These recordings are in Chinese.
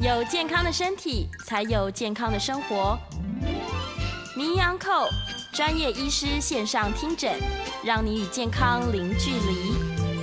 有健康的身体，才有健康的生活。名医安扣专业医师线上听诊，让你与健康零距离。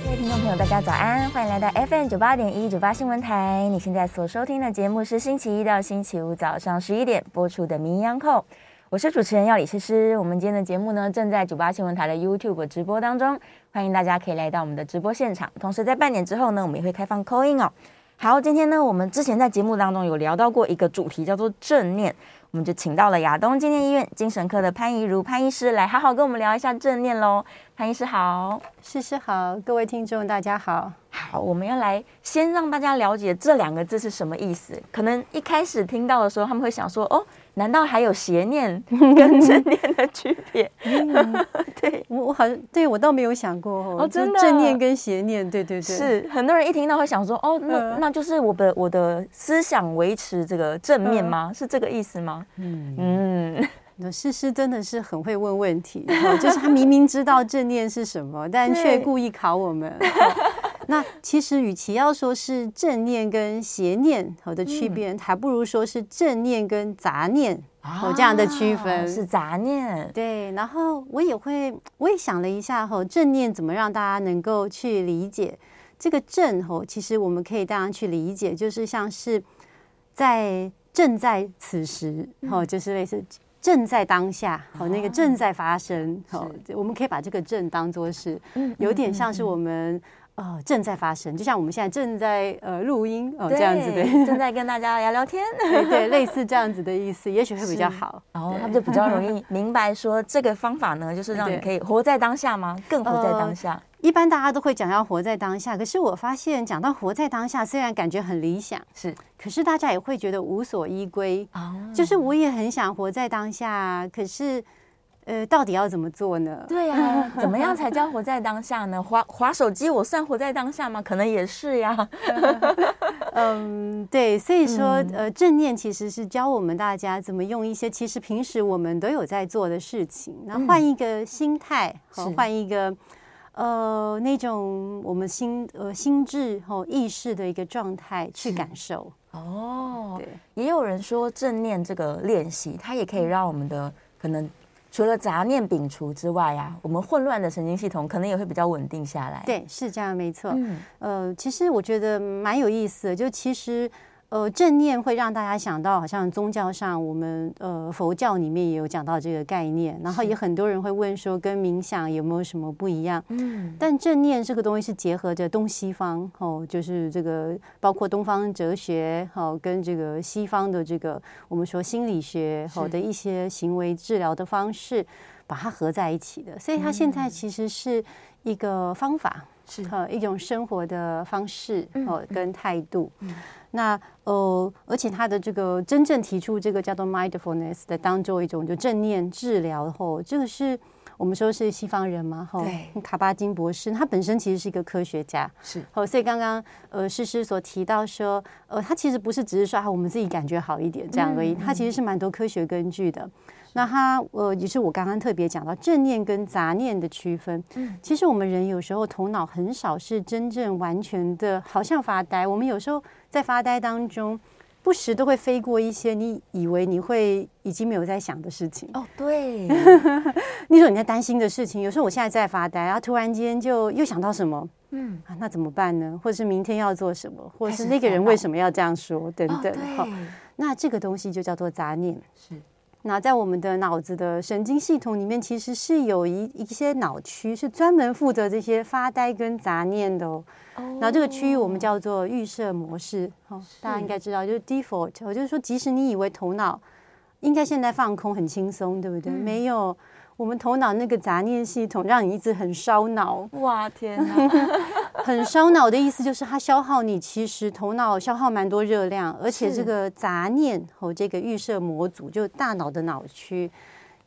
各位听众朋友，大家早安，欢迎来到 FM 九八点一九八新闻台。你现在所收听的节目是星期一到星期五早上十一点播出的名医安扣，我是主持人药理诗诗。我们今天的节目呢，正在九八新闻台的 YouTube 直播当中，欢迎大家可以来到我们的直播现场。同时在半点之后呢，我们也会开放 call in 哦。好，今天呢，我们之前在节目当中有聊到过一个主题，叫做正念，我们就请到了亚东纪念医院精神科的潘怡如潘医师来好好跟我们聊一下正念喽。潘医师好，诗诗好，各位听众大家好。好，我们要来先让大家了解这两个字是什么意思。可能一开始听到的时候，他们会想说，哦。难道还有邪念 跟正念的区别？嗯、对。我，我好像对我倒没有想过哦，哦真的。正念跟邪念，对对对，是很多人一听到会想说，哦，那、呃、那就是我的我的思想维持这个正面吗？呃、是这个意思吗？嗯。嗯，那诗诗真的是很会问问题，就是他明明知道正念是什么，但却故意考我们。那其实，与其要说是正念跟邪念好的区别，嗯、还不如说是正念跟杂念哦这样的区分。啊、是杂念，对。然后我也会，我也想了一下哈，正念怎么让大家能够去理解这个正吼？其实我们可以大家去理解，就是像是在正在此时，哦，就是类似正在当下，好，那个正在发生，好，我们可以把这个正当做是，有点像是我们。哦，正在发生，就像我们现在正在呃录音哦，这样子的，正在 跟大家聊聊天，对，对，类似这样子的意思，也许会比较好。然后他们就比较容易 明白说，这个方法呢，就是让你可以活在当下吗？更活在当下。呃，一般大家都会讲要活在当下，可是我发现讲到活在当下，虽然感觉很理想，是，可是大家也会觉得无所依归。哦，就是我也很想活在当下，可是。呃，到底要怎么做呢？对呀、啊，怎么样才叫活在当下呢？划划手机，我算活在当下吗？可能也是呀。嗯，对，所以说，呃，正念其实是教我们大家怎么用一些其实平时我们都有在做的事情，然后换一个心态，和换一个呃那种我们心呃心智和意识的一个状态去感受。哦，对，也有人说正念这个练习，它也可以让我们的可能。除了杂念摒除之外啊，我们混乱的神经系统可能也会比较稳定下来。对，是这样，没错。嗯，呃，其实我觉得蛮有意思的，就其实。呃，正念会让大家想到，好像宗教上我们呃佛教里面也有讲到这个概念，然后也很多人会问说，跟冥想有没有什么不一样？嗯，但正念这个东西是结合着东西方哦，就是这个包括东方哲学哦，跟这个西方的这个我们说心理学好的一些行为治疗的方式，把它合在一起的，所以它现在其实是一个方法，是。哈一种生活的方式哦跟态度。那呃，而且他的这个真正提出这个叫做 mindfulness 的当做一种就正念治疗后，这个是我们说是西方人嘛，哈，卡巴金博士，他本身其实是一个科学家，是，哦，所以刚刚呃诗诗所提到说，呃，他其实不是只是说啊我们自己感觉好一点这样而已，他其实是蛮多科学根据的。那他呃，也是我刚刚特别讲到正念跟杂念的区分。嗯，其实我们人有时候头脑很少是真正完全的，好像发呆。我们有时候在发呆当中，不时都会飞过一些你以为你会已经没有在想的事情。哦，对，你说你在担心的事情，有时候我现在在发呆，然后突然间就又想到什么，嗯啊，那怎么办呢？或者是明天要做什么，或者是那个人为什么要这样说，等等。好、哦，那这个东西就叫做杂念。是。那在我们的脑子的神经系统里面，其实是有一一些脑区是专门负责这些发呆跟杂念的哦。然后这个区域我们叫做预设模式，哦，大家应该知道，就是 default。我就是说，即使你以为头脑应该现在放空很轻松，对不对？没有。我们头脑那个杂念系统让你一直很烧脑，哇天哪！很烧脑的意思就是它消耗你，其实头脑消耗蛮多热量，而且这个杂念和这个预设模组，就大脑的脑区，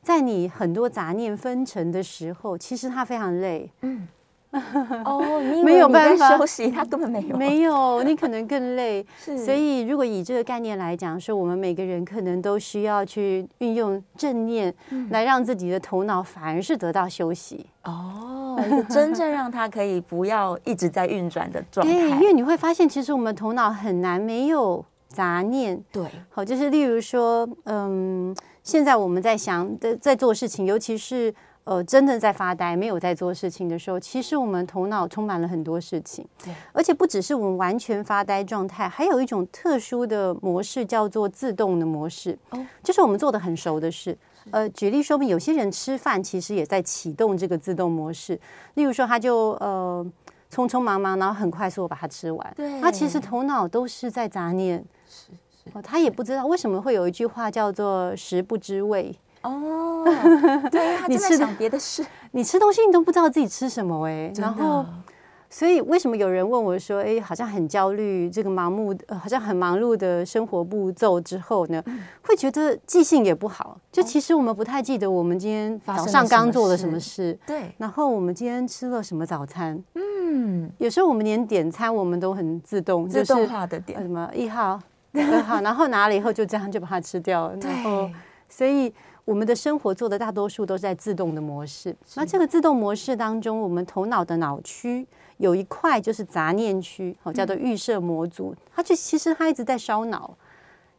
在你很多杂念分层的时候，其实它非常累。嗯。哦，你没有办法休息，他根本没有，没有，你可能更累。所以如果以这个概念来讲，说我们每个人可能都需要去运用正念，来让自己的头脑反而是得到休息。哦，真正让他可以不要一直在运转的状态。对，因为你会发现，其实我们头脑很难没有杂念。对，好，就是例如说，嗯，现在我们在想在在做事情，尤其是呃，真的在发呆，没有在做事情的时候，其实我们头脑充满了很多事情。对，而且不只是我们完全发呆状态，还有一种特殊的模式叫做自动的模式。哦，就是我们做的很熟的事。呃，举例说明，有些人吃饭其实也在启动这个自动模式。例如说，他就呃匆匆忙忙，然后很快速的把它吃完。对，他其实头脑都是在杂念。是是、哦，他也不知道为什么会有一句话叫做“食不知味”。哦，对，他真的想别的事。你吃东西，你都不知道自己吃什么哎，然后。所以，为什么有人问我说：“哎，好像很焦虑，这个盲目，呃，好像很忙碌的生活步骤之后呢，会觉得记性也不好。就其实我们不太记得我们今天早上刚做了什么事，对。然后我们今天吃了什么早餐？嗯，有时候我们连点餐我们都很自动，自动化的点，什么一号、二号，然后拿了以后就这样就把它吃掉了。然后，所以我们的生活做的大多数都是在自动的模式。那这个自动模式当中，我们头脑的脑区。有一块就是杂念区，哦，叫做预设模组，它就其实它一直在烧脑，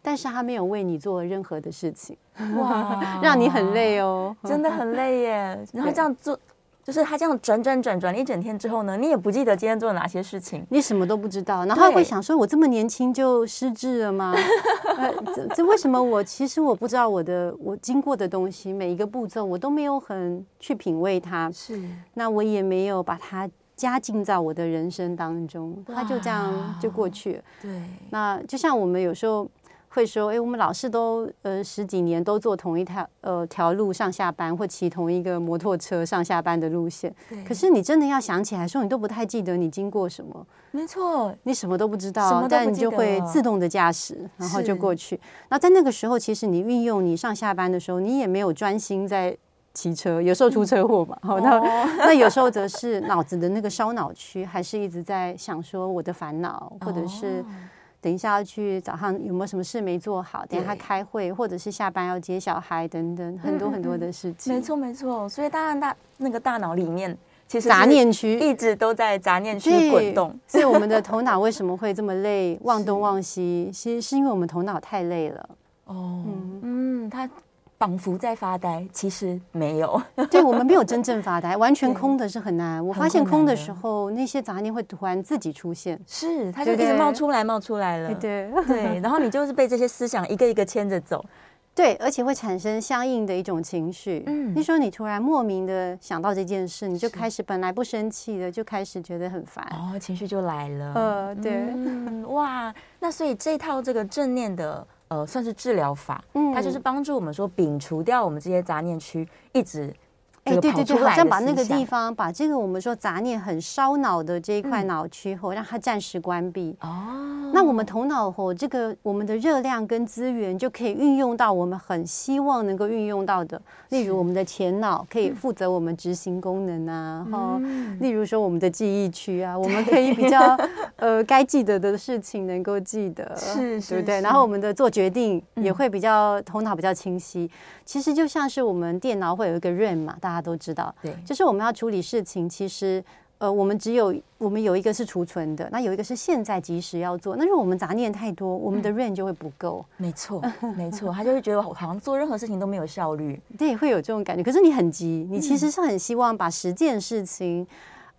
但是它没有为你做任何的事情，哇，让你很累哦，真的很累耶。然后这样做，就是他这样转转转转了一整天之后呢，你也不记得今天做了哪些事情，你什么都不知道，然后会想说，我这么年轻就失智了吗？呃，这这为什么我其实我不知道我的我经过的东西每一个步骤我都没有很去品味它，是，那我也没有把它。加进在我的人生当中，它就这样就过去了。对，那就像我们有时候会说，哎，我们老是都呃十几年都坐同一条呃条路上下班，或骑同一个摩托车上下班的路线。对。可是你真的要想起来说，你都不太记得你经过什么。没错，你什么都不知道，但你就会自动的驾驶，然后就过去。那在那个时候，其实你运用你上下班的时候，你也没有专心在。骑车有时候出车祸嘛，好、嗯，那、哦、那有时候则是脑子的那个烧脑区还是一直在想说我的烦恼，或者是等一下要去早上有没有什么事没做好，等一下开会，或者是下班要接小孩等等，很多很多的事情。没错没错，所以当然大那个大脑里面其实杂念区一直都在杂念区滚动，所以我们的头脑为什么会这么累，忘东忘西？其实是因为我们头脑太累了。哦，嗯嗯，他。仿佛在发呆，其实没有。对，我们没有真正发呆，完全空的是很难。我发现空的时候，那些杂念会突然自己出现，是它就一直冒出来，冒出来了。对对，然后你就是被这些思想一个一个牵着走，对，而且会产生相应的一种情绪。嗯，你说你突然莫名的想到这件事，你就开始本来不生气的，就开始觉得很烦，哦，情绪就来了。呃，对，哇，那所以这套这个正念的。呃，算是治疗法，嗯，它就是帮助我们说摒除掉我们这些杂念区，一直。哎，对对对，好像把那个地方，把这个我们说杂念很烧脑的这一块脑区后，让它暂时关闭。哦，那我们头脑后这个我们的热量跟资源就可以运用到我们很希望能够运用到的，例如我们的前脑可以负责我们执行功能啊，哈，例如说我们的记忆区啊，我们可以比较呃该记得的事情能够记得，是，对不对？然后我们的做决定也会比较头脑比较清晰。其实就像是我们电脑会有一个 RAM 嘛，大家都知道，对，就是我们要处理事情，其实呃，我们只有我们有一个是储存的，那有一个是现在及时要做。那如果我们杂念太多，我们的 rain 就会不够。没错，没错，他就会觉得好像做任何事情都没有效率，对，会有这种感觉。可是你很急，你其实是很希望把十件事情。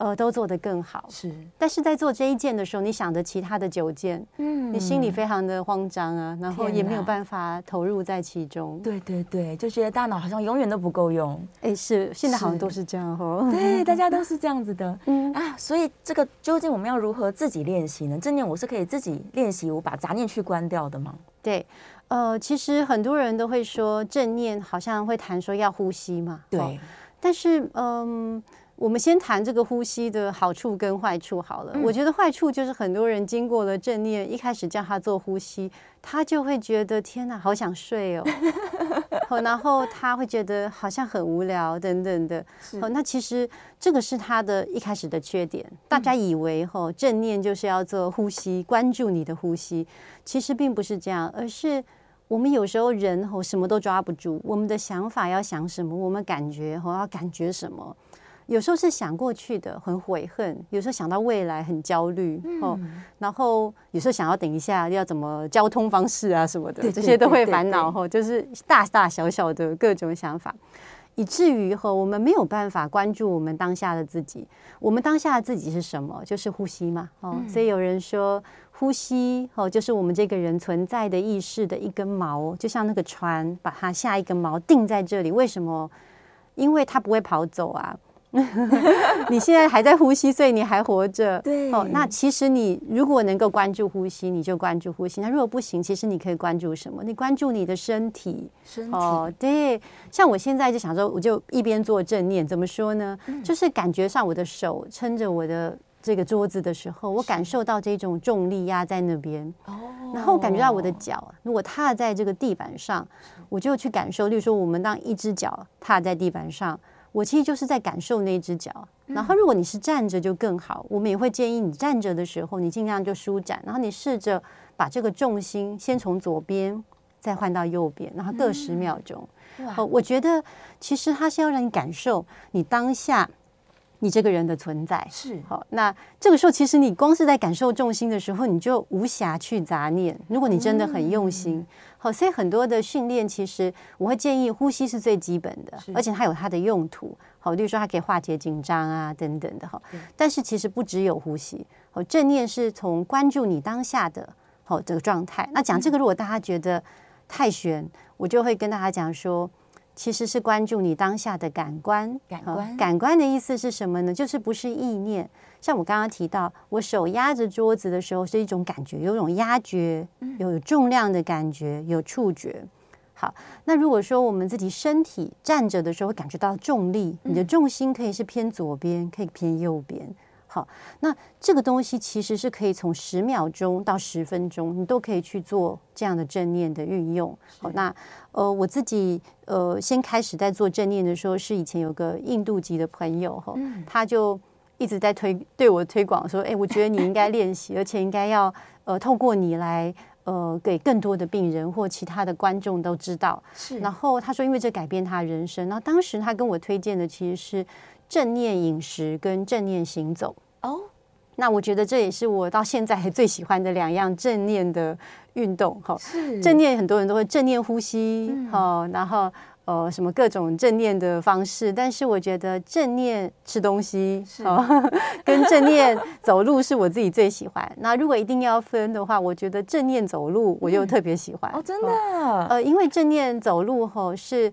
呃，都做得更好是，但是在做这一件的时候，你想着其他的九件，嗯，你心里非常的慌张啊，然后也没有办法投入在其中。对对对，就觉得大脑好像永远都不够用。哎，是，现在好像都是这样哦。对，大家都是这样子的。嗯啊，所以这个究竟我们要如何自己练习呢？正念我是可以自己练习，我把杂念去关掉的吗？对，呃，其实很多人都会说正念好像会谈说要呼吸嘛。对，但是嗯。我们先谈这个呼吸的好处跟坏处好了。我觉得坏处就是很多人经过了正念，一开始叫他做呼吸，他就会觉得天哪，好想睡哦。然后他会觉得好像很无聊等等的。哦，那其实这个是他的一开始的缺点。大家以为哦正念就是要做呼吸，关注你的呼吸，其实并不是这样，而是我们有时候人吼什么都抓不住，我们的想法要想什么，我们感觉吼要感觉什么。有时候是想过去的很悔恨，有时候想到未来很焦虑哦，然后有时候想要等一下要怎么交通方式啊什么的，这些都会烦恼哈，就是大大小小的各种想法。以至于哈，我们没有办法关注我们当下的自己。我们当下的自己是什么？就是呼吸嘛。哦，所以有人说，呼吸哦，就是我们这个人存在的意识的一根毛，就像那个船，把它下一根毛定在这里。为什么？因为它不会跑走啊。你现在还在呼吸，所以你还活着。对哦，那其实你如果能够关注呼吸，你就关注呼吸。那如果不行，其实你可以关注什么？你关注你的身体。身体哦，对。像我现在就想说，我就一边做正念，怎么说呢？嗯、就是感觉上我的手撑着我的这个桌子的时候，我感受到这种重力压在那边。哦。然后感觉到我的脚，如果踏在这个地板上，我就去感受。例如说，我们当一只脚踏在地板上。我其实就是在感受那只脚，然后如果你是站着就更好。我们也会建议你站着的时候，你尽量就舒展，然后你试着把这个重心先从左边再换到右边，然后各十秒钟。哦，我觉得其实它是要让你感受你当下。你这个人的存在是好，那这个时候其实你光是在感受重心的时候，你就无暇去杂念。如果你真的很用心，好，所以很多的训练其实我会建议呼吸是最基本的，而且它有它的用途。好，例如说它可以化解紧张啊等等的哈。但是其实不只有呼吸，好，正念是从关注你当下的好这个状态。那讲这个，如果大家觉得太玄，我就会跟大家讲说。其实是关注你当下的感官，感官，感官的意思是什么呢？就是不是意念。像我刚刚提到，我手压着桌子的时候是一种感觉，有种压觉，有重量的感觉，有触觉。好，那如果说我们自己身体站着的时候会感觉到重力，你的重心可以是偏左边，可以偏右边。好，那这个东西其实是可以从十秒钟到十分钟，你都可以去做这样的正念的运用。好，那呃，我自己呃，先开始在做正念的时候，是以前有个印度籍的朋友哈，他就一直在推对我推广说，哎，我觉得你应该练习，而且应该要呃，透过你来呃，给更多的病人或其他的观众都知道。是，然后他说，因为这改变他人生。然后当时他跟我推荐的其实是。正念饮食跟正念行走哦，那我觉得这也是我到现在还最喜欢的两样正念的运动哈。是正念，很多人都会正念呼吸哈，然后呃什么各种正念的方式，但是我觉得正念吃东西哦，跟正念走路是我自己最喜欢。那如果一定要分的话，我觉得正念走路我就特别喜欢哦，真的呃，因为正念走路哈是。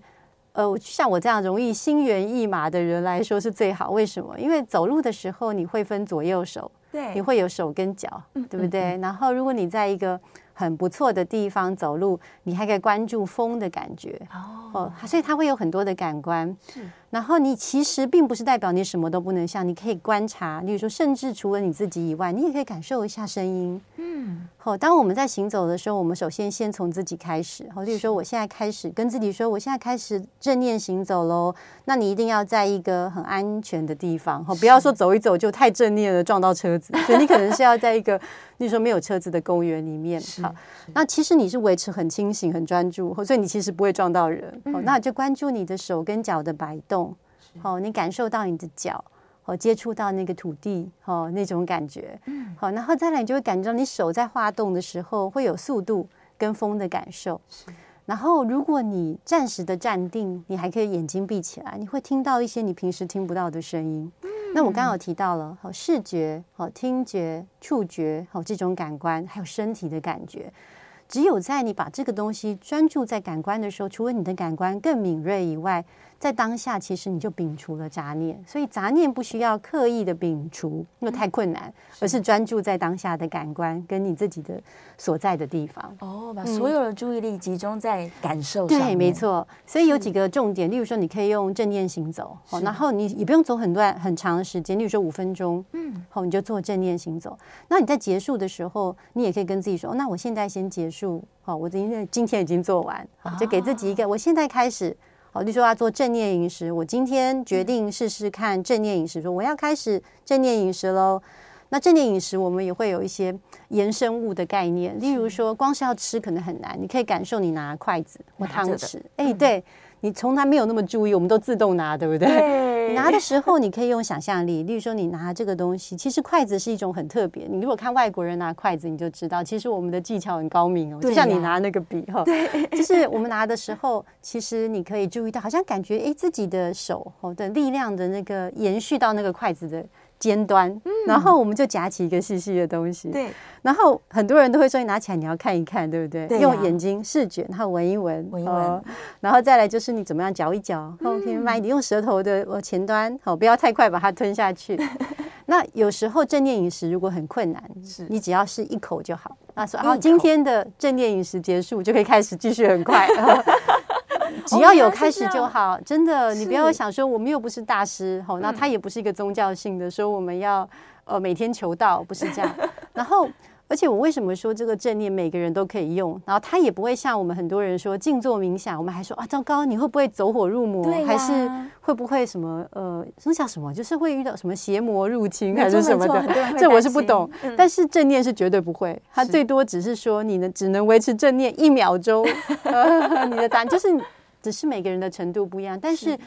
呃，像我这样容易心猿意马的人来说是最好。为什么？因为走路的时候你会分左右手，对，你会有手跟脚，对不对？然后如果你在一个很不错的地方走路，你还可以关注风的感觉哦，所以它会有很多的感官。是，然后你其实并不是代表你什么都不能像，你可以观察，例如说，甚至除了你自己以外，你也可以感受一下声音。嗯，好，当我们在行走的时候，我们首先先从自己开始。好，例如说，我现在开始跟自己说，我现在开始正念行走喽。那你一定要在一个很安全的地方，好，不要说走一走就太正念了，撞到车子。所以你可能是要在一个，例如说没有车子的公园里面。好，那其实你是维持很清醒、很专注，所以你其实不会撞到人。好，那就关注你的手跟脚的摆动。好，你感受到你的脚。哦，接触到那个土地，哦，那种感觉，嗯，好，然后再来，你就会感觉到你手在滑动的时候会有速度跟风的感受。然后，如果你暂时的站定，你还可以眼睛闭起来，你会听到一些你平时听不到的声音。那我刚刚有提到了，好，视觉、好，听觉、触觉，好，这种感官，还有身体的感觉。只有在你把这个东西专注在感官的时候，除了你的感官更敏锐以外，在当下，其实你就摒除了杂念，所以杂念不需要刻意的摒除，因为太困难，而是专注在当下的感官跟你自己的所在的地方。哦，把所有的注意力集中在感受上。对，没错。所以有几个重点，例如说，你可以用正念行走，然后你也不用走很段很长的时间，例如说五分钟，嗯，好，你就做正念行走。那你在结束的时候，你也可以跟自己说，那我现在先结束，好，我今天今天已经做完，好，就给自己一个，我现在开始。好，你说要做正念饮食，我今天决定试试看正念饮食，说我要开始正念饮食喽。那正念饮食，我们也会有一些延伸物的概念，例如说，光是要吃可能很难，你可以感受你拿筷子或汤匙，哎，对，你从来没有那么注意，我们都自动拿，对不对？对。对，拿的时候你可以用想象力，例如说你拿这个东西，其实筷子是一种很特别。你如果看外国人拿筷子，你就知道，其实我们的技巧很高明哦。就像你拿那个笔哈，对，就是我们拿的时候，其实你可以注意到，好像感觉哎，自己的手哦的力量的那个延续到那个筷子的。尖端，然后我们就夹起一个细细的东西。对，然后很多人都会说，你拿起来你要看一看，对不对？对，用眼睛视觉，然后闻一闻，闻一闻，然后再来就是你怎么样嚼一嚼。OK，慢一点，用舌头的前端，好，不要太快把它吞下去。那有时候正念饮食如果很困难，是你只要是一口就好。那说，然后今天的正念饮食结束，就可以开始继续很快。只要有开始就好，真的，你不要想说我们又不是大师，吼，那他也不是一个宗教性的，说我们要呃每天求道，不是这样。然后，而且我为什么说这个正念每个人都可以用？然后他也不会像我们很多人说静坐冥想，我们还说啊糟糕，你会不会走火入魔？还是会不会什么呃，那叫什么？就是会遇到什么邪魔入侵还是什么的？这我是不懂。但是正念是绝对不会，他最多只是说你能只能维持正念一秒钟，你的答案就是。只是每个人的程度不一样，但是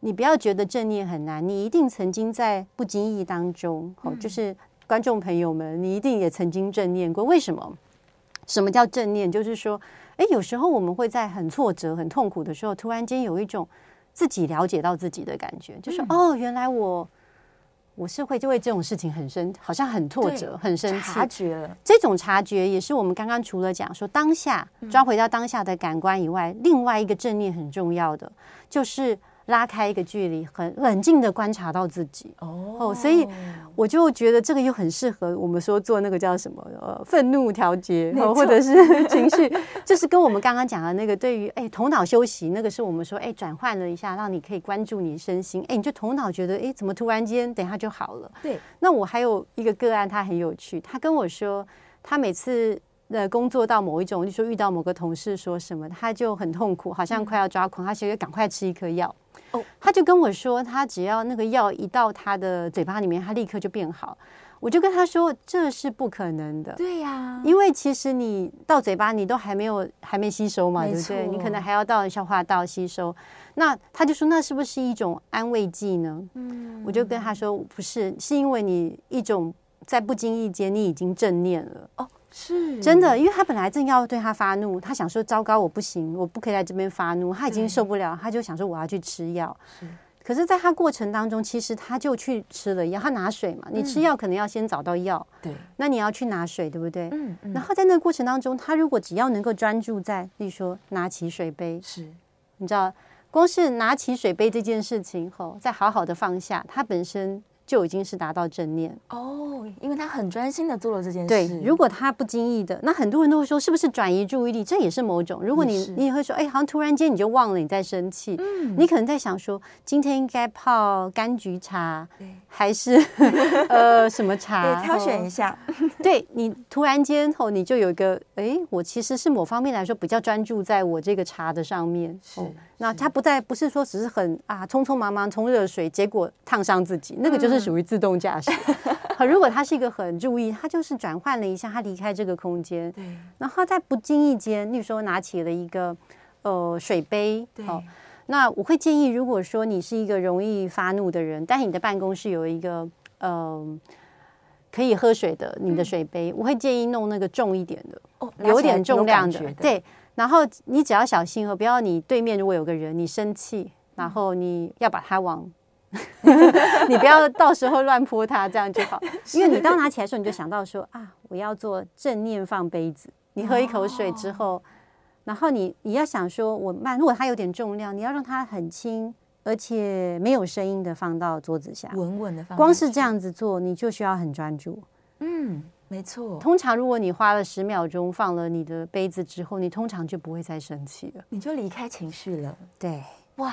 你不要觉得正念很难，你一定曾经在不经意当中，哦，就是观众朋友们，你一定也曾经正念过。为什么？什么叫正念？就是说，哎，有时候我们会在很挫折、很痛苦的时候，突然间有一种自己了解到自己的感觉，就是哦，原来我。我是会就为这种事情很生，好像很挫折，很生气。察觉了这种察觉，也是我们刚刚除了讲说当下抓回到当下的感官以外，另外一个正念很重要的就是。拉开一个距离，很冷静的观察到自己。哦，oh. 所以我就觉得这个又很适合我们说做那个叫什么呃愤怒调节，错。或者是 情绪，就是跟我们刚刚讲的那个对于哎头脑休息，那个是我们说哎转换了一下，让你可以关注你身心，哎你就头脑觉得哎怎么突然间等一下就好了。对，那我还有一个个案，他很有趣，他跟我说他每次呃工作到某一种，就说遇到某个同事说什么，他就很痛苦，好像快要抓狂，他觉得赶快吃一颗药。哦，他就跟我说，他只要那个药一到他的嘴巴里面，他立刻就变好。我就跟他说，这是不可能的。对呀，因为其实你到嘴巴，你都还没有还没吸收嘛，对不对？你可能还要到消化道吸收。那他就说，那是不是一种安慰剂呢？嗯，我就跟他说，不是，是因为你一种在不经意间，你已经正念了。哦。是真的，因为他本来正要对他发怒，他想说糟糕，我不行，我不可以在这边发怒，他已经受不了，他就想说我要去吃药。是，可是，在他过程当中，其实他就去吃了药，他拿水嘛，你吃药可能要先找到药，对，那你要去拿水，对不对？嗯，然后在那个过程当中，他如果只要能够专注在，例如说拿起水杯，是，你知道，光是拿起水杯这件事情后，再好好的放下，他本身。就已经是达到正念哦，因为他很专心的做了这件事。对，如果他不经意的，那很多人都会说，是不是转移注意力？这也是某种。如果你你也会说，哎，好像突然间你就忘了你在生气。嗯，你可能在想说，今天应该泡柑橘茶，还是 呃什么茶？对挑选一下。对，你突然间后，你就有一个，哎，我其实是某方面来说比较专注在我这个茶的上面。是。那他不再，不是说只是很啊匆匆忙忙冲热水，结果烫伤自己，那个就是属于自动驾驶。可如果他是一个很注意，他就是转换了一下，他离开这个空间，对，然后在不经意间，例如说拿起了一个呃水杯，对，那我会建议，如果说你是一个容易发怒的人，但是你的办公室有一个呃可以喝水的你的水杯，我会建议弄那个重一点的，哦，有点重量的，对。然后你只要小心哦，不要你对面如果有个人，你生气，然后你要把他往，你不要到时候乱泼他，这样就好。因为你刚拿起来的时候，你就想到说啊，我要做正念放杯子。你喝一口水之后，然后你你要想说，我慢，如果它有点重量，你要让它很轻，而且没有声音的放到桌子下，稳稳的放。光是这样子做，你就需要很专注。嗯。没错，通常如果你花了十秒钟放了你的杯子之后，你通常就不会再生气了，你就离开情绪了。对，哇，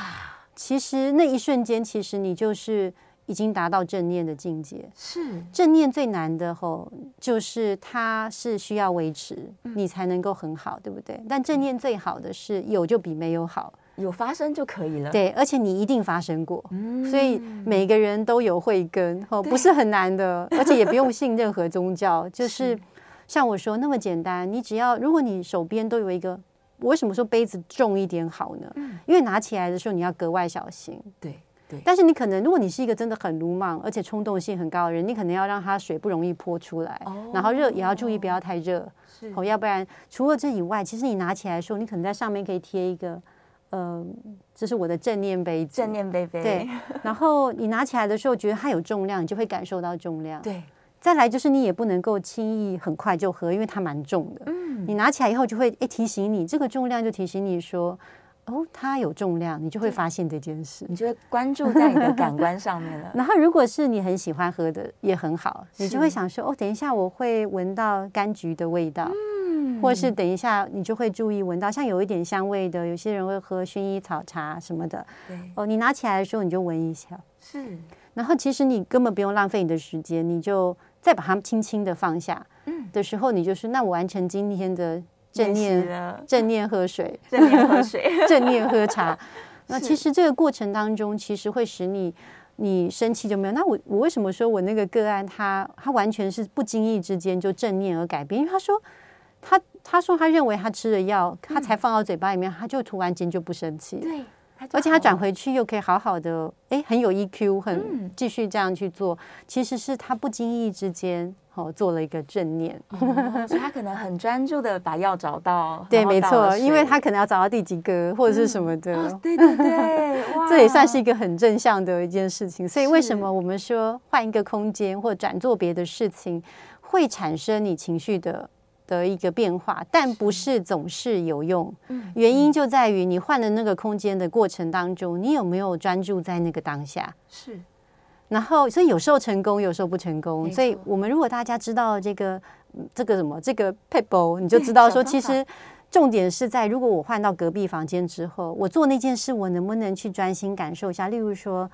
其实那一瞬间，其实你就是已经达到正念的境界。是正念最难的吼，就是它是需要维持，你才能够很好，对不对？但正念最好的是有就比没有好。有发生就可以了，对，而且你一定发生过，嗯、所以每个人都有慧根，哦，不是很难的，而且也不用信任何宗教，就是。像我说那么简单，你只要如果你手边都有一个，我为什么说杯子重一点好呢？嗯、因为拿起来的时候你要格外小心，对，对。但是你可能，如果你是一个真的很鲁莽而且冲动性很高的人，你可能要让它水不容易泼出来，哦、然后热也要注意不要太热，是。哦，要不然除了这以外，其实你拿起来的时候，你可能在上面可以贴一个，呃，这是我的正念杯，正念杯杯。对。然后你拿起来的时候，觉得它有重量，你就会感受到重量。对。再来就是你也不能够轻易很快就喝，因为它蛮重的。嗯，你拿起来以后就会诶提醒你，这个重量就提醒你说，哦，它有重量，你就会发现这件事，你就会关注在你的感官上面了。然后如果是你很喜欢喝的，也很好，你就会想说，哦，等一下我会闻到柑橘的味道，嗯，或是等一下你就会注意闻到像有一点香味的，有些人会喝薰衣草茶什么的，对，哦，你拿起来的时候你就闻一下，是，然后其实你根本不用浪费你的时间，你就。再把它轻轻的放下，嗯的时候，你就是那我完成今天的正念，正念喝水，正念喝水，正念喝茶。那其实这个过程当中，其实会使你你生气就没有。那我我为什么说我那个个案他他完全是不经意之间就正念而改变？因为他说他他说他认为他吃了药，他才放到嘴巴里面，他就突然间就不生气。对。而且他转回去又可以好好的，哎，很有 EQ，很继续这样去做。嗯、其实是他不经意之间，哦，做了一个正念，哦、所以他可能很专注的把药找到。对，没错，因为他可能要找到第几个或者是什么的。嗯哦、对对对，这也算是一个很正向的一件事情。所以为什么我们说换一个空间或转做别的事情，会产生你情绪的？的一个变化，但不是总是有用。原因就在于你换了那个空间的过程当中，你有没有专注在那个当下？是。然后，所以有时候成功，有时候不成功。所以我们如果大家知道这个这个什么这个撇步，你就知道说，其实重点是在如果我换到隔壁房间之后，我做那件事，我能不能去专心感受一下？例如说，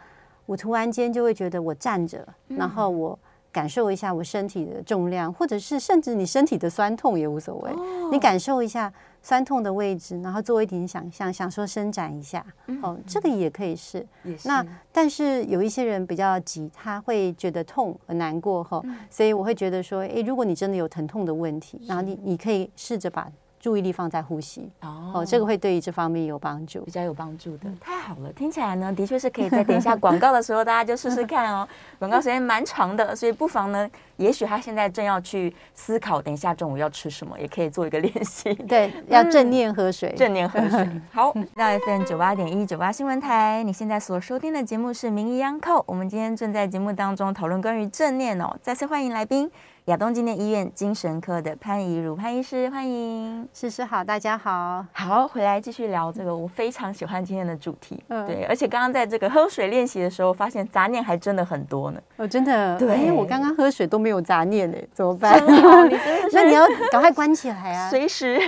我突然间就会觉得我站着，然后我。感受一下我身体的重量，或者是甚至你身体的酸痛也无所谓。Oh. 你感受一下酸痛的位置，然后做一点想象，想说伸展一下。Mm -hmm. 哦，这个也可以试。那但是有一些人比较急，他会觉得痛很难过哈、哦，mm -hmm. 所以我会觉得说，诶，如果你真的有疼痛的问题，然后你你可以试着把。注意力放在呼吸哦，哦，这个会对于这方面有帮助，比较有帮助的。嗯、太好了，听起来呢，的确是可以在等一下广告的时候，大家就试试看哦。广告时间蛮长的，所以不妨呢，也许他现在正要去思考，等一下中午要吃什么，也可以做一个练习。对，要正念喝水，嗯、正念喝水。好，那 FM 九八点一九八新闻台，你现在所收听的节目是《名医央叩》，我们今天正在节目当中讨论关于正念哦。再次欢迎来宾。亚东纪念医院精神科的潘怡如潘医师，欢迎，诗诗好，大家好，好，回来继续聊这个，我非常喜欢今天的主题，嗯，对，而且刚刚在这个喝水练习的时候，发现杂念还真的很多呢，哦，真的，对，哎，我刚刚喝水都没有杂念呢，怎么办？你 那你要赶快关起来啊，随时，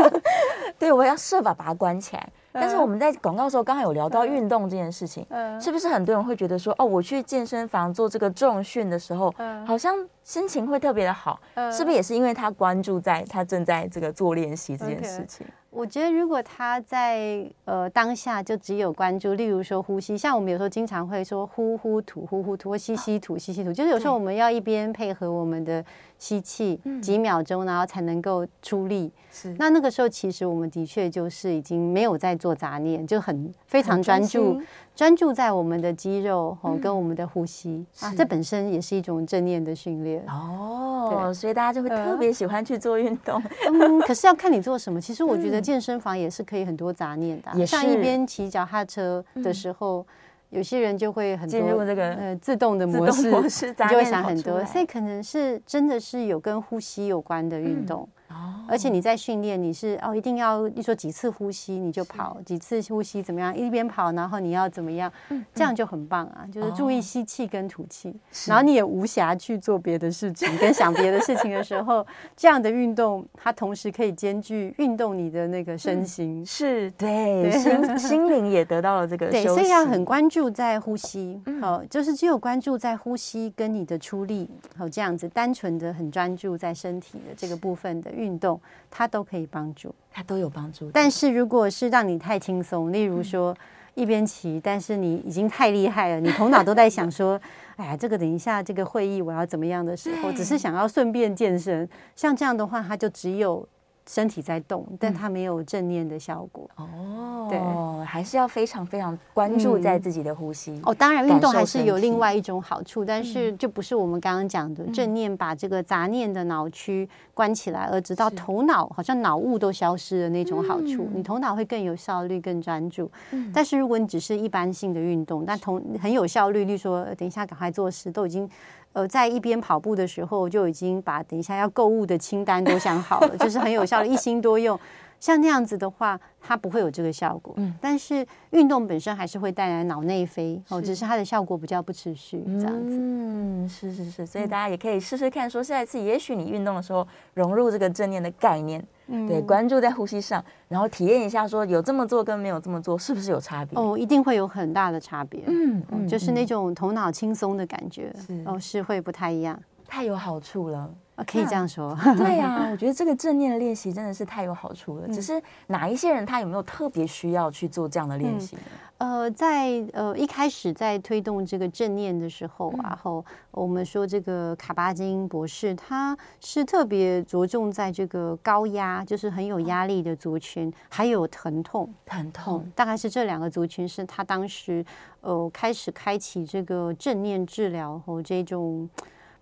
对，我要设法把它关起来。但是我们在广告的时候刚好有聊到运动这件事情，是不是很多人会觉得说，哦，我去健身房做这个重训的时候，好像心情会特别的好，是不是也是因为他关注在他正在这个做练习这件事情？我觉得，如果他在呃当下就只有关注，例如说呼吸，像我们有时候经常会说呼呼吐呼呼吐或吸吸吐吸吸吐，就是有时候我们要一边配合我们的吸气几秒钟，然后才能够出力。是，那那个时候其实我们的确就是已经没有在做杂念，就很非常专注。专注在我们的肌肉哦，跟我们的呼吸、嗯、啊，这本身也是一种正念的训练哦。所以大家就会特别喜欢去做运动。嗯，可是要看你做什么。其实我觉得健身房也是可以很多杂念的、像一边骑脚踏车的时候、嗯，有些人就会很多进入这个呃自动的模式，模式就会想很多。所以可能是真的是有跟呼吸有关的运动。嗯而且你在训练，你是哦，一定要你说几次呼吸你就跑几次呼吸怎么样？一边跑，然后你要怎么样？这样就很棒啊！就是注意吸气跟吐气，然后你也无暇去做别的事情跟想别的事情的时候，这样的运动它同时可以兼具运动你的那个身心，是对心心灵也得到了这个 对，所以要很关注在呼吸，好，就是只有关注在呼吸跟你的出力，好这样子单纯的很专注在身体的这个部分的运动。它都可以帮助，它都有帮助。但是如果是让你太轻松，例如说一边骑，但是你已经太厉害了，你头脑都在想说，哎呀，这个等一下这个会议我要怎么样的时候，只是想要顺便健身，像这样的话，它就只有身体在动，但它没有正念的效果。哦，对，还是要非常非常关注在自己的呼吸。哦，当然运动还是有另外一种好处，但是就不是我们刚刚讲的正念把这个杂念的脑区关起来，而直到头脑好像脑雾都消失的那种好处。你头脑会更有效率、更专注。但是如果你只是一般性的运动，但同很有效率，例如说等一下赶快做事，都已经。呃，在一边跑步的时候，就已经把等一下要购物的清单都想好了，就是很有效的，一心多用。像那样子的话，它不会有这个效果。嗯，但是运动本身还是会带来脑内啡哦，只是它的效果比较不持续这样子。嗯，是是是，所以大家也可以试试看，说下一次也许你运动的时候融入这个正念的概念。嗯，对，关注在呼吸上，然后体验一下，说有这么做跟没有这么做是不是有差别？哦，一定会有很大的差别。嗯，嗯，就是那种头脑轻松的感觉，是哦，是会不太一样，太有好处了。可以这样说，对呀、啊，我觉得这个正念的练习真的是太有好处了。只是哪一些人他有没有特别需要去做这样的练习呢？呃，在呃一开始在推动这个正念的时候，然后我们说这个卡巴金博士他是特别着重在这个高压，就是很有压力的族群，还有疼痛，疼痛，大概是这两个族群是他当时呃开始开启这个正念治疗和这种。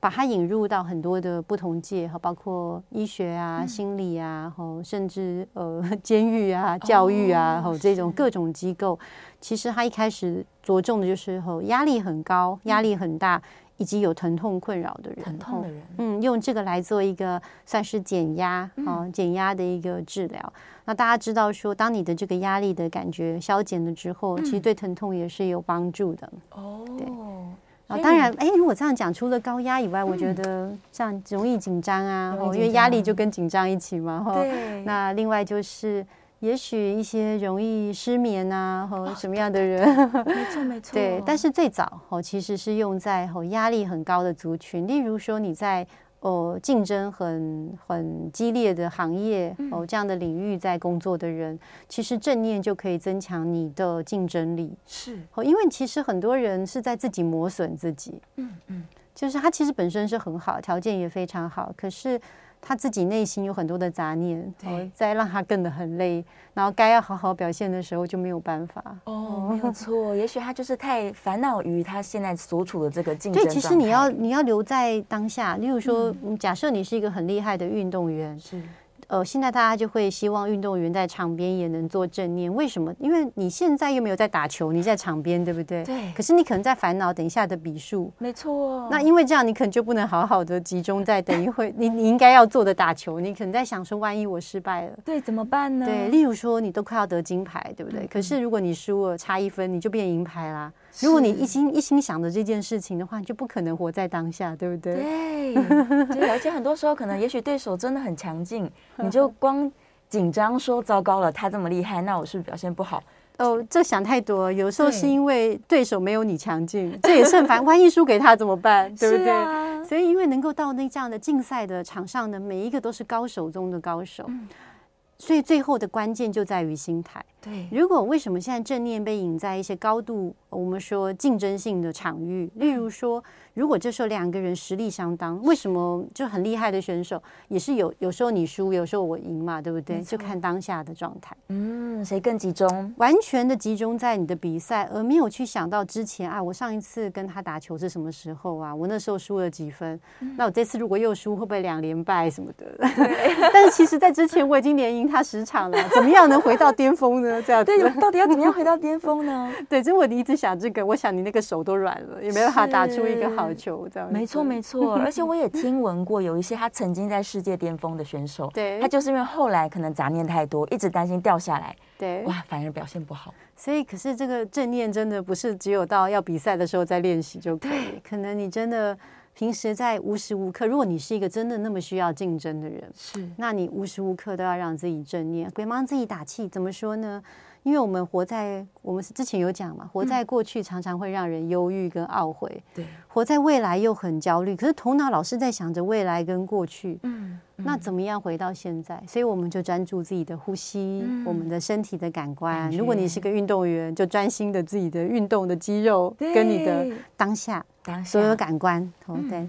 把它引入到很多的不同界，哈，包括医学啊、嗯、心理啊，哈，甚至呃 监狱啊、教育啊，哈、哦，这种各种机构，其实他一开始着重的就是哈，压力很高、压力很大，以及有疼痛困扰的人，疼痛的人，嗯，用这个来做一个算是减压啊、减压的一个治疗。那大家知道说，当你的这个压力的感觉消减了之后，嗯、其实对疼痛也是有帮助的。哦，对。哦、当然，哎，如果这样讲，除了高压以外，我觉得像容易紧张啊，因为压力就跟紧张一起嘛，哈。对。那另外就是，也许一些容易失眠啊，或什么样的人，没错没错。对，但是最早哦，其实是用在哦压力很高的族群，例如说你在。哦，竞争很很激烈的行业哦，这样的领域在工作的人，其实正念就可以增强你的竞争力。是哦，因为其实很多人是在自己磨损自己。嗯嗯，就是他其实本身是很好，条件也非常好，可是。他自己内心有很多的杂念，对，再让他更的很累，然后该要好好表现的时候就没有办法。哦，没有错，也许他就是太烦恼于他现在所处的这个竞争。对，其实你要你要留在当下。例如说，嗯，假设你是一个很厉害的运动员，是。呃，现在大家就会希望运动员在场边也能做正念，为什么？因为你现在又没有在打球，你在场边，对不对？对。可是你可能在烦恼等一下的比数。没错。那因为这样，你可能就不能好好的集中在等一会你你应该要做的打球，你可能在想说，万一我失败了，对，怎么办呢？对，例如说你都快要得金牌，对不对？嗯、可是如果你输了，差一分你就变银牌啦。如果你一心一心想着这件事情的话，你就不可能活在当下，对不对？对，对，而且很多时候可能，也许对手真的很强劲，你就光紧张说糟糕了，他这么厉害，那我是不是表现不好？哦，这想太多。有时候是因为对手没有你强劲，这也是很烦。万一输给他怎么办？对不对？啊、所以，因为能够到那这样的竞赛的场上的每一个都是高手中的高手，嗯、所以最后的关键就在于心态。对，如果为什么现在正念被引在一些高度我们说竞争性的场域，例如说，如果这时候两个人实力相当，为什么就很厉害的选手也是有有时候你输，有时候我赢嘛，对不对？就看当下的状态。嗯，谁更集中？完全的集中在你的比赛，而没有去想到之前啊，我上一次跟他打球是什么时候啊？我那时候输了几分？那我这次如果又输，会不会两连败什么的？但是其实，在之前我已经连赢他十场了，怎么样能回到巅峰呢？这样对，到底要怎么样回到巅峰呢？对，就我一直想这个，我想你那个手都软了，也没办法打出一个好球，这样。没错，没错。而且我也听闻过，有一些他曾经在世界巅峰的选手，对，他就是因为后来可能杂念太多，一直担心掉下来，对，哇，反而表现不好。所以，可是这个正念真的不是只有到要比赛的时候再练习就可以，对可能你真的。平时在无时无刻，如果你是一个真的那么需要竞争的人，是，那你无时无刻都要让自己正念，别帮自己打气。怎么说呢？因为我们活在我们之前有讲嘛，活在过去常常会让人忧郁跟懊悔，对，活在未来又很焦虑。可是头脑老是在想着未来跟过去，嗯，那怎么样回到现在？所以我们就专注自己的呼吸，我们的身体的感官。如果你是个运动员，就专心的自己的运动的肌肉跟你的当下。所有感官，对，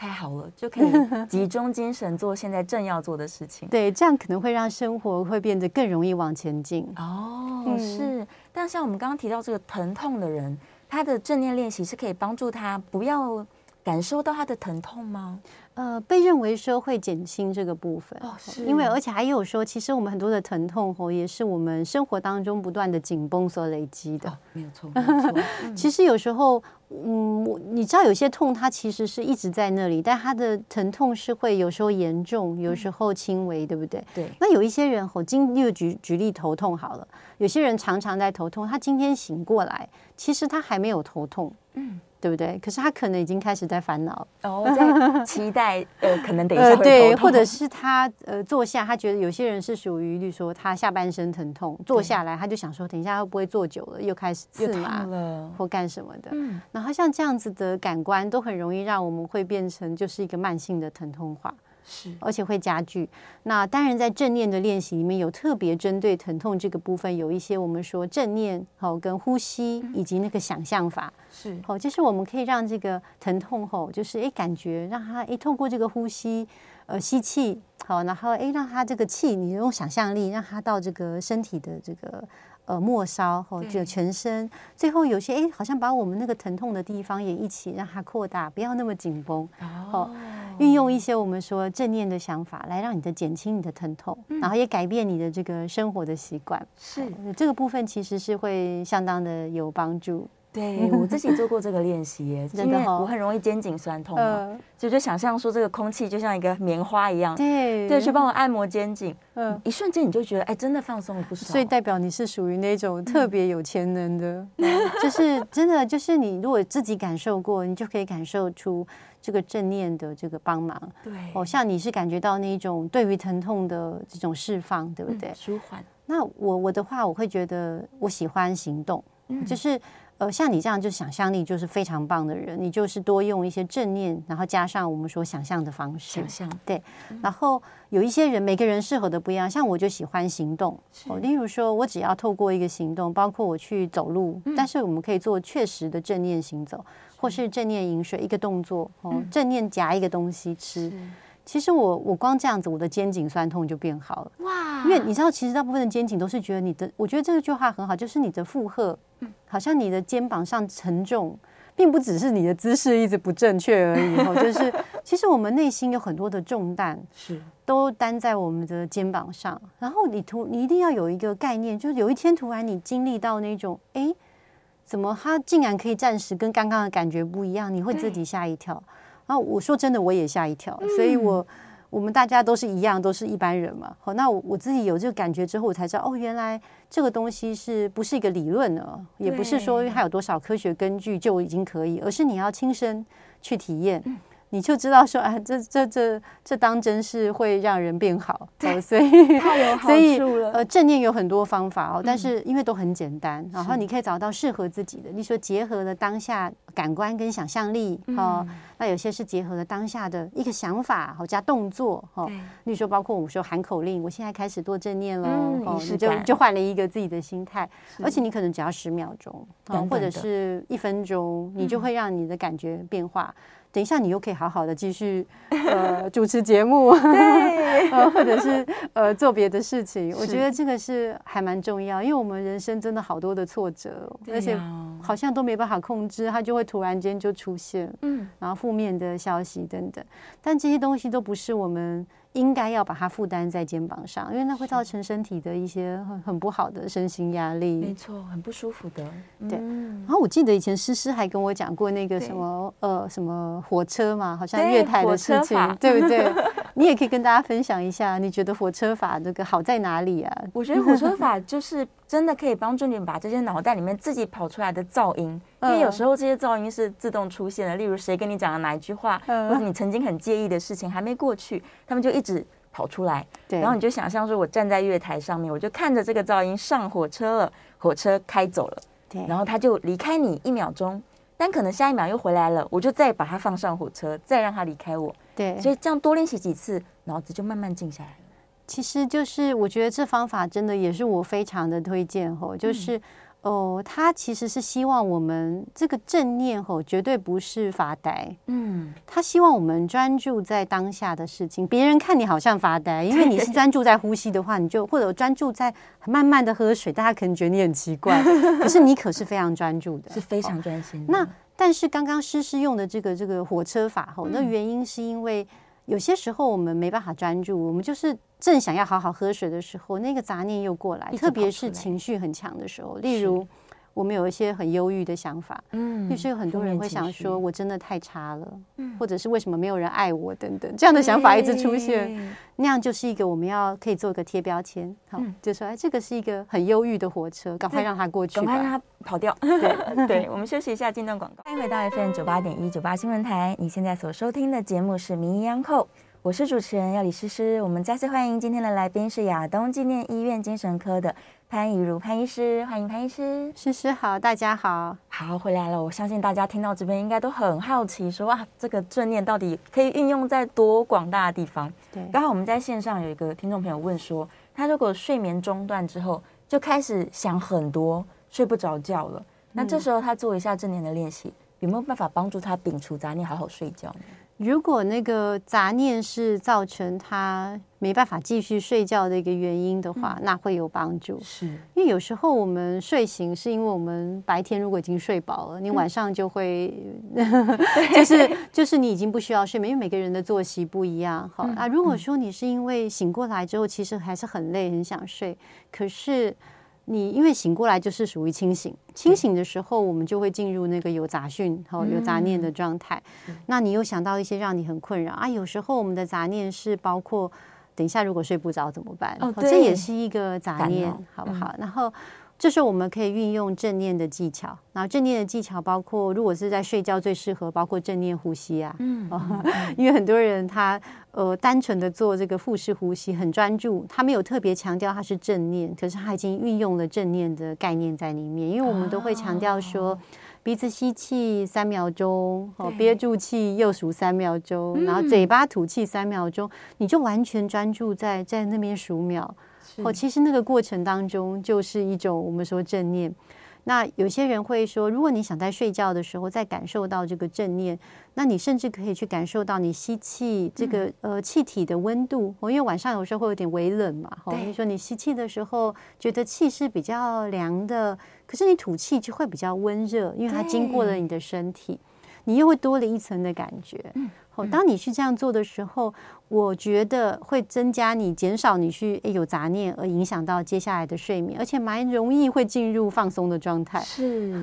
太好了，就可以集中精神做现在正要做的事情。对，这样可能会让生活会变得更容易往前进。哦，嗯、是。但像我们刚刚提到这个疼痛的人，他的正念练习是可以帮助他不要感受到他的疼痛吗？呃，被认为说会减轻这个部分哦，是因为而且还有说，其实我们很多的疼痛吼，也是我们生活当中不断的紧绷所累积的。哦，没有错，没有错。嗯、其实有时候，嗯，你知道有些痛它其实是一直在那里，但它的疼痛是会有时候严重，有时候轻微，对不对？对。那有一些人吼，今又举举例头痛好了，有些人常常在头痛，他今天醒过来，其实他还没有头痛。嗯。对不对？可是他可能已经开始在烦恼，哦，在期待，呃，可能等一下会头痛，对，或者是他呃坐下，他觉得有些人是属于，例如说他下半身疼痛，坐下来他就想说，等一下会不会坐久了又开始刺麻了，或干什么的。嗯，然后像这样子的感官都很容易让我们会变成就是一个慢性的疼痛化。是，而且会加剧。那当然，在正念的练习里面有特别针对疼痛这个部分，有一些我们说正念，好跟呼吸以及那个想象法，是好，就是我们可以让这个疼痛吼，就是诶感觉让他诶透过这个呼吸，呃吸气，好，然后诶让他这个气，你用想象力让他到这个身体的这个。呃，末梢或者全身，最后有些哎，好像把我们那个疼痛的地方也一起让它扩大，不要那么紧绷。哦，运用一些我们说正念的想法，来让你的减轻你的疼痛，然后也改变你的这个生活的习惯。是这个部分其实是会相当的有帮助。对，我自己做过这个练习耶，真的，我很容易肩颈酸痛嘛，就就想象说这个空气就像一个棉花一样，对，对，去帮我按摩肩颈，嗯，一瞬间你就觉得哎，真的放松了不少。所以代表你是属于那种特别有潜能的，就是真的，就是你如果自己感受过，你就可以感受出这个正念的这个帮忙。对，哦，像你是感觉到那种对于疼痛的这种释放，对不对？舒缓。那我我的话，我会觉得我喜欢行动，就是。呃，像你这样就想象力就是非常棒的人，你就是多用一些正念，然后加上我们说想象的方式，想象对。然后有一些人，每个人适合的不一样，像我就喜欢行动。哦，例如说我只要透过一个行动，包括我去走路，但是我们可以做确实的正念行走，或是正念饮水一个动作，哦，正念夹一个东西吃。其实我我光这样子，我的肩颈酸痛就变好了。哇！因为你知道，其实大部分的肩颈都是觉得你的，我觉得这个句话很好，就是你的负荷，好像你的肩膀上沉重，并不只是你的姿势一直不正确而已。哈，就是 其实我们内心有很多的重担是都担在我们的肩膀上。然后你突你一定要有一个概念，就是有一天突然你经历到那种，哎，怎么他竟然可以暂时跟刚刚的感觉不一样？你会自己吓一跳。然后我说真的，我也吓一跳，所以我我们大家都是一样，都是一般人嘛。好，那我我自己有这个感觉之后，我才知道哦，原来这个东西是不是一个理论呢？也不是说它有多少科学根据就已经可以，而是你要亲身去体验。你就知道说，啊，这这这这当真是会让人变好，对，所以太有好处了。呃，正念有很多方法哦，但是因为都很简单，然后你可以找到适合自己的。你说结合了当下感官跟想象力，哦，那有些是结合了当下的一个想法，好加动作，哦，你说包括我们说喊口令，我现在开始做正念喽，哦，你就就换了一个自己的心态，而且你可能只要十秒钟，或者是一分钟，你就会让你的感觉变化。等一下，你又可以好好的继续呃 主持节目，对，呃或者是呃做别的事情。我觉得这个是还蛮重要，因为我们人生真的好多的挫折，而且好像都没办法控制，它就会突然间就出现，嗯，然后负面的消息等等，但这些东西都不是我们。应该要把它负担在肩膀上，因为那会造成身体的一些很很不好的身心压力。没错，很不舒服的。对。然后我记得以前诗诗还跟我讲过那个什么呃什么火车嘛，好像月台的事情，对不对？你也可以跟大家分享一下，你觉得火车法这个好在哪里啊？我觉得火车法 就是真的可以帮助你把这些脑袋里面自己跑出来的噪音，因为有时候这些噪音是自动出现的，例如谁跟你讲了哪一句话，或者你曾经很介意的事情还没过去，他们就一直跑出来。对，然后你就想象说，我站在月台上面，我就看着这个噪音上火车了，火车开走了，对，然后他就离开你一秒钟，但可能下一秒又回来了，我就再把它放上火车，再让它离开我。对，所以这样多练习几次，脑子就慢慢静下来了。其实就是我觉得这方法真的也是我非常的推荐吼，就是哦，他其实是希望我们这个正念吼，绝对不是发呆。嗯，他希望我们专注在当下的事情。别人看你好像发呆，因为你是专注在呼吸的话，你就或者专注在慢慢的喝水，大家可能觉得你很奇怪，可是你可是非常专注的，是非常专心。那但是刚刚诗诗用的这个这个火车法吼，那原因是因为有些时候我们没办法专注，我们就是。正想要好好喝水的时候，那个杂念又过来，特别是情绪很强的时候。例如，我们有一些很忧郁的想法，嗯，就是有很多人会想说：“我真的太差了，嗯，或者是为什么没有人爱我等等，这样的想法一直出现，那样就是一个我们要可以做个贴标签，好，就说哎，这个是一个很忧郁的火车，赶快让它过去，赶快让它跑掉。对 对，我们休息一下，进段广告。欢迎回到 FM 九八点一九八新闻台，你现在所收听的节目是《名医央叩》。我是主持人要李诗诗，我们再次欢迎今天的来宾是亚东纪念医院精神科的潘怡如潘医师，欢迎潘医师。诗诗好，大家好，好回来了。我相信大家听到这边应该都很好奇说，说哇，这个正念到底可以运用在多广大的地方？对，刚好我们在线上有一个听众朋友问说，他如果睡眠中断之后就开始想很多，睡不着觉了，那这时候他做一下正念的练习，有没有办法帮助他摒除杂念，好好睡觉呢？如果那个杂念是造成他没办法继续睡觉的一个原因的话，嗯、那会有帮助。是因为有时候我们睡醒是因为我们白天如果已经睡饱了，你晚上就会，嗯、就是就是你已经不需要睡眠，因为每个人的作息不一样。好，那如果说你是因为醒过来之后，其实还是很累，很想睡，可是。你因为醒过来就是属于清醒，清醒的时候我们就会进入那个有杂讯、哈有杂念的状态。那你又想到一些让你很困扰啊？有时候我们的杂念是包括，等一下如果睡不着怎么办？哦，这也是一个杂念，好不好？然后。这时候我们可以运用正念的技巧，然后正念的技巧包括，如果是在睡觉最适合，包括正念呼吸啊。嗯，因为很多人他呃单纯的做这个腹式呼吸，很专注，他没有特别强调他是正念，可是他已经运用了正念的概念在里面。因为我们都会强调说，鼻子吸气三秒钟，哦，憋住气又数三秒钟，然后嘴巴吐气三秒钟，你就完全专注在在那边数秒。哦，其实那个过程当中就是一种我们说正念。那有些人会说，如果你想在睡觉的时候再感受到这个正念，那你甚至可以去感受到你吸气这个呃气体的温度。哦，因为晚上有时候会有点微冷嘛。哦，你说你吸气的时候觉得气是比较凉的，可是你吐气就会比较温热，因为它经过了你的身体，你又会多了一层的感觉。哦，当你去这样做的时候，我觉得会增加你减少你去有杂念而影响到接下来的睡眠，而且蛮容易会进入放松的状态。是，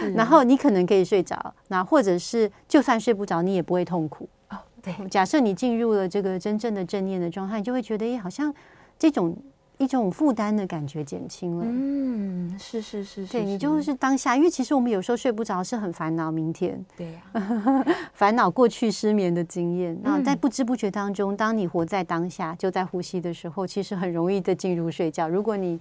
是然后你可能可以睡着，那或者是就算睡不着，你也不会痛苦。哦，对。假设你进入了这个真正的正念的状态，你就会觉得，哎，好像这种。一种负担的感觉减轻了，嗯，是是是，是，对你就是当下，因为其实我们有时候睡不着，是很烦恼明天，对呀、啊，烦恼过去失眠的经验。那在不知不觉当中，当你活在当下，就在呼吸的时候，其实很容易的进入睡觉。如果你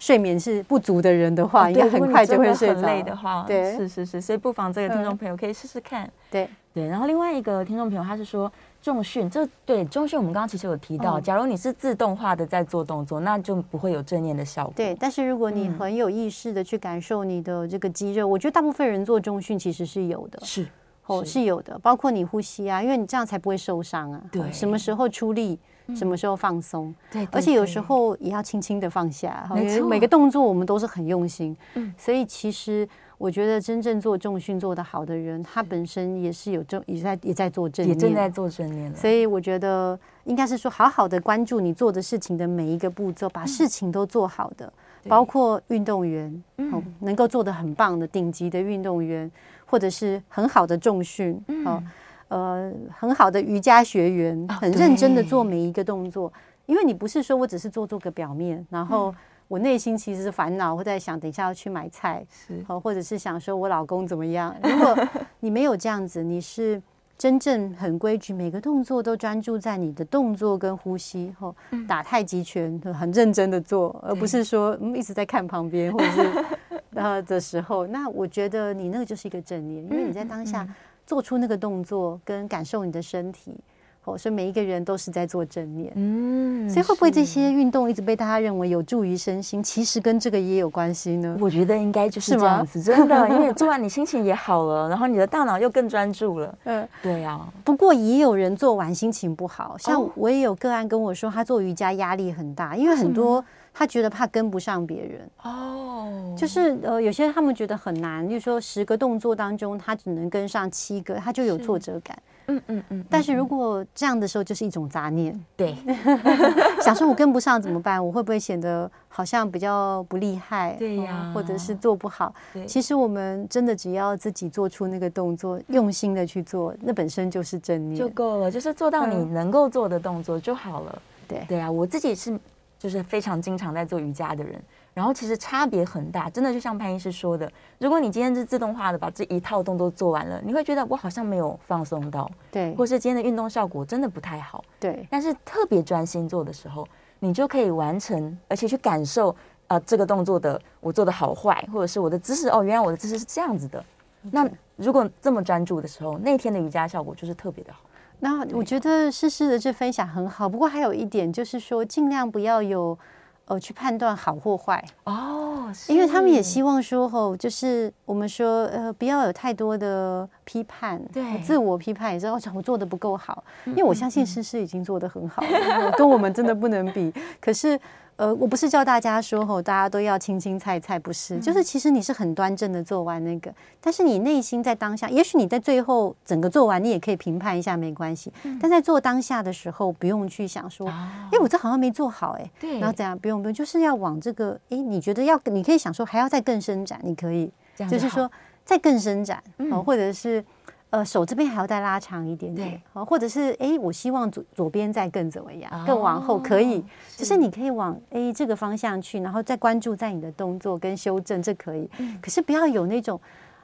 睡眠是不足的人的话，哦、应该很快就会睡着。累的话，对，是是是，所以不妨这个听众朋友可以试试看。对对，然后另外一个听众朋友他是说。重训，这对重训，我们刚刚其实有提到，假如你是自动化的在做动作，那就不会有正念的效果。对，但是如果你很有意识的去感受你的这个肌肉，我觉得大部分人做重训其实是有的，是哦，是。有的，包括你呼吸啊，因为你这样才不会受伤啊。对，什么时候出力，什么时候放松，对，而且有时候也要轻轻的放下，因为每个动作我们都是很用心，嗯，所以其实。我觉得真正做重训做得好的人，他本身也是有正也在也在做正念，也正在做正念。所以我觉得应该是说，好好的关注你做的事情的每一个步骤，把事情都做好的，包括运动员，嗯，能够做得很棒的顶级的运动员，或者是很好的重训，哦，呃，很好的瑜伽学员，很认真的做每一个动作，因为你不是说我只是做做个表面，然后。我内心其实是烦恼，或在想等一下要去买菜，是，或者是想说我老公怎么样。如果你没有这样子，你是真正很规矩，每个动作都专注在你的动作跟呼吸，后打太极拳很认真的做，而不是说嗯一直在看旁边或者是 呃的时候。那我觉得你那个就是一个正念，因为你在当下做出那个动作跟感受你的身体。哦，所以每一个人都是在做正念。嗯，所以会不会这些运动一直被大家认为有助于身心，其实跟这个也有关系呢？我觉得应该就是这样子，真的，因为做完你心情也好了，然后你的大脑又更专注了。嗯，对呀。不过也有人做完心情不好，像我也有个案跟我说，他做瑜伽压力很大，因为很多。他觉得怕跟不上别人哦，就是呃，有些他们觉得很难，就是说十个动作当中，他只能跟上七个，他就有挫折感。嗯嗯嗯。但是如果这样的时候，就是一种杂念。对，想说我跟不上怎么办？我会不会显得好像比较不厉害？对呀，或者是做不好？其实我们真的只要自己做出那个动作，用心的去做，那本身就是正念就够了，就是做到你能够做的动作就好了。对对啊，我自己是。就是非常经常在做瑜伽的人，然后其实差别很大，真的就像潘医师说的，如果你今天是自动化的把这一套动作做完了，你会觉得我好像没有放松到，对，或是今天的运动效果真的不太好，对。但是特别专心做的时候，你就可以完成，而且去感受啊、呃、这个动作的我做的好坏，或者是我的姿势哦，原来我的姿势是这样子的。那如果这么专注的时候，那天的瑜伽效果就是特别的好。那我觉得诗诗的这分享很好，不过还有一点就是说，尽量不要有呃去判断好或坏哦，因为他们也希望说吼，就是我们说呃不要有太多的批判，对，自我批判也知道我做的不够好，因为我相信诗诗已经做的很好了，跟我们真的不能比，可是。呃，我不是叫大家说吼，大家都要青青菜菜，不是，就是其实你是很端正的做完那个，但是你内心在当下，也许你在最后整个做完，你也可以评判一下，没关系。但在做当下的时候，不用去想说，哎，我这好像没做好，哎，对，然后怎样？不用不用，就是要往这个，哎，你觉得要，你可以想说还要再更伸展，你可以，就是说再更伸展，哦，或者是。呃，手这边还要再拉长一点点，好，或者是哎，我希望左左边再更怎么样，更往后可以，就是你可以往哎这个方向去，然后再关注在你的动作跟修正，这可以。可是不要有那种，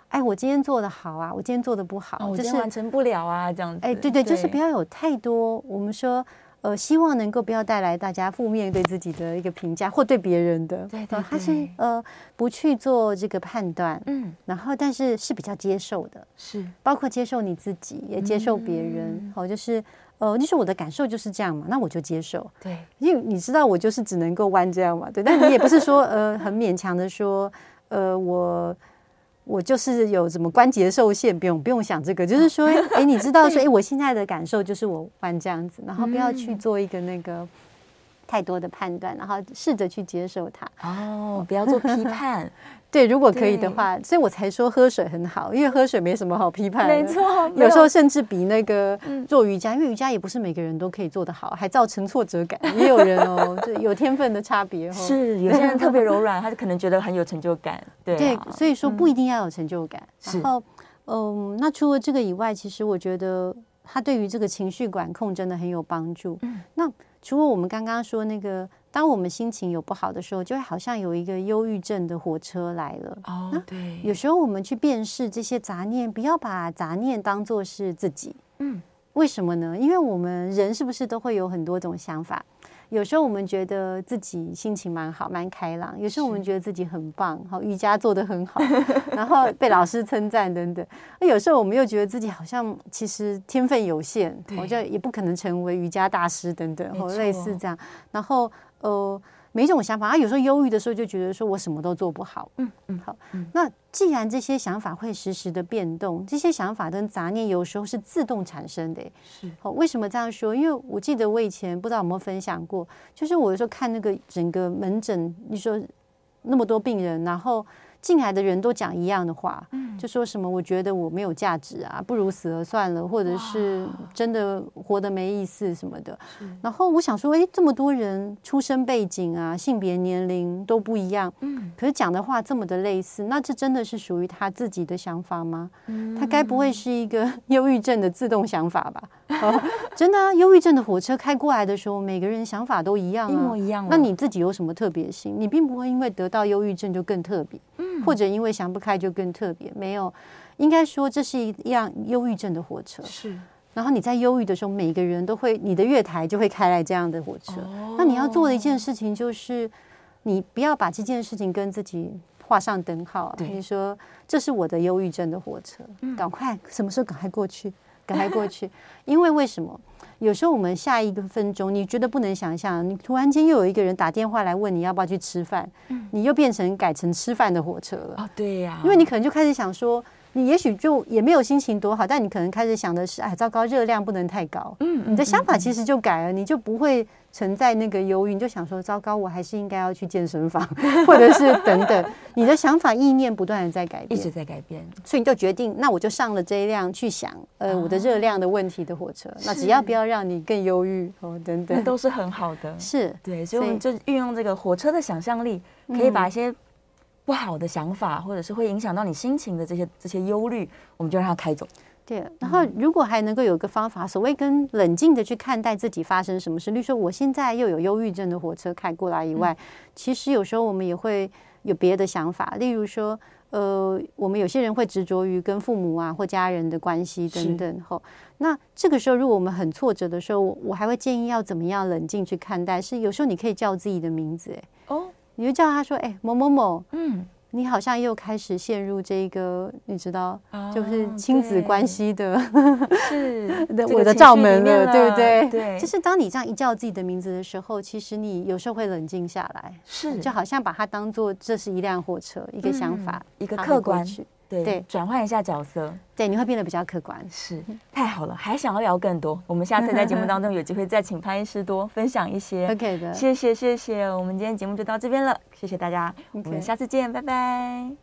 哎，我今天做的好啊，我今天做的不好，就是完成不了啊，这样子。哎，对对，就是不要有太多，我们说。呃，希望能够不要带来大家负面对自己的一个评价，或对别人的。对，对，对，他是呃不去做这个判断，嗯，然后但是是比较接受的，是包括接受你自己，也接受别人。好、嗯，就是呃，就是我的感受就是这样嘛，那我就接受。对，因为你知道我就是只能够弯这样嘛，对，但你也不是说呃很勉强的说，呃我。我就是有什么关节受限，不用不用想这个，就是说，哎，你知道说，哎，我现在的感受就是我换这样子，然后不要去做一个那个太多的判断，然后试着去接受它。哦，不要做批判。对，如果可以的话，所以我才说喝水很好，因为喝水没什么好批判的。没错，有时候甚至比那个做瑜伽，因为瑜伽也不是每个人都可以做得好，还造成挫折感。也有人哦，就有天分的差别。是，有些人特别柔软，他就可能觉得很有成就感。对，对，所以说不一定要有成就感。然后，嗯，那除了这个以外，其实我觉得他对于这个情绪管控真的很有帮助。嗯，那除了我们刚刚说那个。当我们心情有不好的时候，就会好像有一个忧郁症的火车来了。哦，对。有时候我们去辨识这些杂念，不要把杂念当做是自己。嗯，为什么呢？因为我们人是不是都会有很多种想法？有时候我们觉得自己心情蛮好，蛮开朗；有时候我们觉得自己很棒，好瑜伽做得很好，然后被老师称赞等等。那有时候我们又觉得自己好像其实天分有限，好像也不可能成为瑜伽大师等等，或类似这样。然后。呃，每一种想法，啊，有时候忧郁的时候就觉得说我什么都做不好。嗯嗯，好。那既然这些想法会时时的变动，这些想法跟杂念有时候是自动产生的。是。好，为什么这样说？因为我记得我以前不知道有没有分享过，就是我有时候看那个整个门诊，你说那么多病人，然后。进来的人都讲一样的话，就说什么我觉得我没有价值啊，不如死了算了，或者是真的活得没意思什么的。然后我想说，哎，这么多人出生背景啊、性别、年龄都不一样，可是讲的话这么的类似，那这真的是属于他自己的想法吗？他该不会是一个忧郁症的自动想法吧？哦，真的啊，忧郁症的火车开过来的时候，每个人想法都一样啊，一模一样。那你自己有什么特别性？你并不会因为得到忧郁症就更特别。或者因为想不开就更特别，没有，应该说这是一辆忧郁症的火车。是，然后你在忧郁的时候，每个人都会，你的月台就会开来这样的火车。哦、那你要做的一件事情就是，你不要把这件事情跟自己画上等号。啊，你说这是我的忧郁症的火车，赶快什么时候赶快过去？赶快过去。因为为什么？有时候我们下一个分钟，你觉得不能想象，你突然间又有一个人打电话来问你要不要去吃饭，嗯、你又变成改成吃饭的火车了。哦，对呀、啊，因为你可能就开始想说。你也许就也没有心情多好，但你可能开始想的是，哎，糟糕，热量不能太高。嗯，你的想法其实就改了，嗯、你就不会存在那个忧郁，你就想说，糟糕，我还是应该要去健身房，或者是等等。你的想法意念不断的在改变，一直在改变，所以你就决定，那我就上了这一辆去想，呃，我的热量的问题的火车。哦、那只要不要让你更忧郁哦，等等，都是很好的。是对，所以我们就运用这个火车的想象力，可以把一些。不好的想法，或者是会影响到你心情的这些这些忧虑，我们就让它开走。对，然后如果还能够有个方法，所谓跟冷静的去看待自己发生什么事，例如说我现在又有忧郁症的火车开过来以外，嗯、其实有时候我们也会有别的想法，例如说，呃，我们有些人会执着于跟父母啊或家人的关系等等。后，那这个时候如果我们很挫折的时候，我还会建议要怎么样冷静去看待？是有时候你可以叫自己的名字，哎，哦。你就叫他说：“哎，某某某，嗯，你好像又开始陷入这个，你知道，就是亲子关系的，是 我的罩门了，对不对？对，就是当你这样一叫自己的名字的时候，其实你有时候会冷静下来，是，就好像把它当做这是一辆火车，一个想法，一个客观。”对，转换一下角色，对，你会变得比较客观。是，太好了，还想要聊更多，我们下次在节目当中有机会再请潘医师多分享一些。OK 的，谢谢谢谢，我们今天节目就到这边了，谢谢大家，我们下次见，拜拜。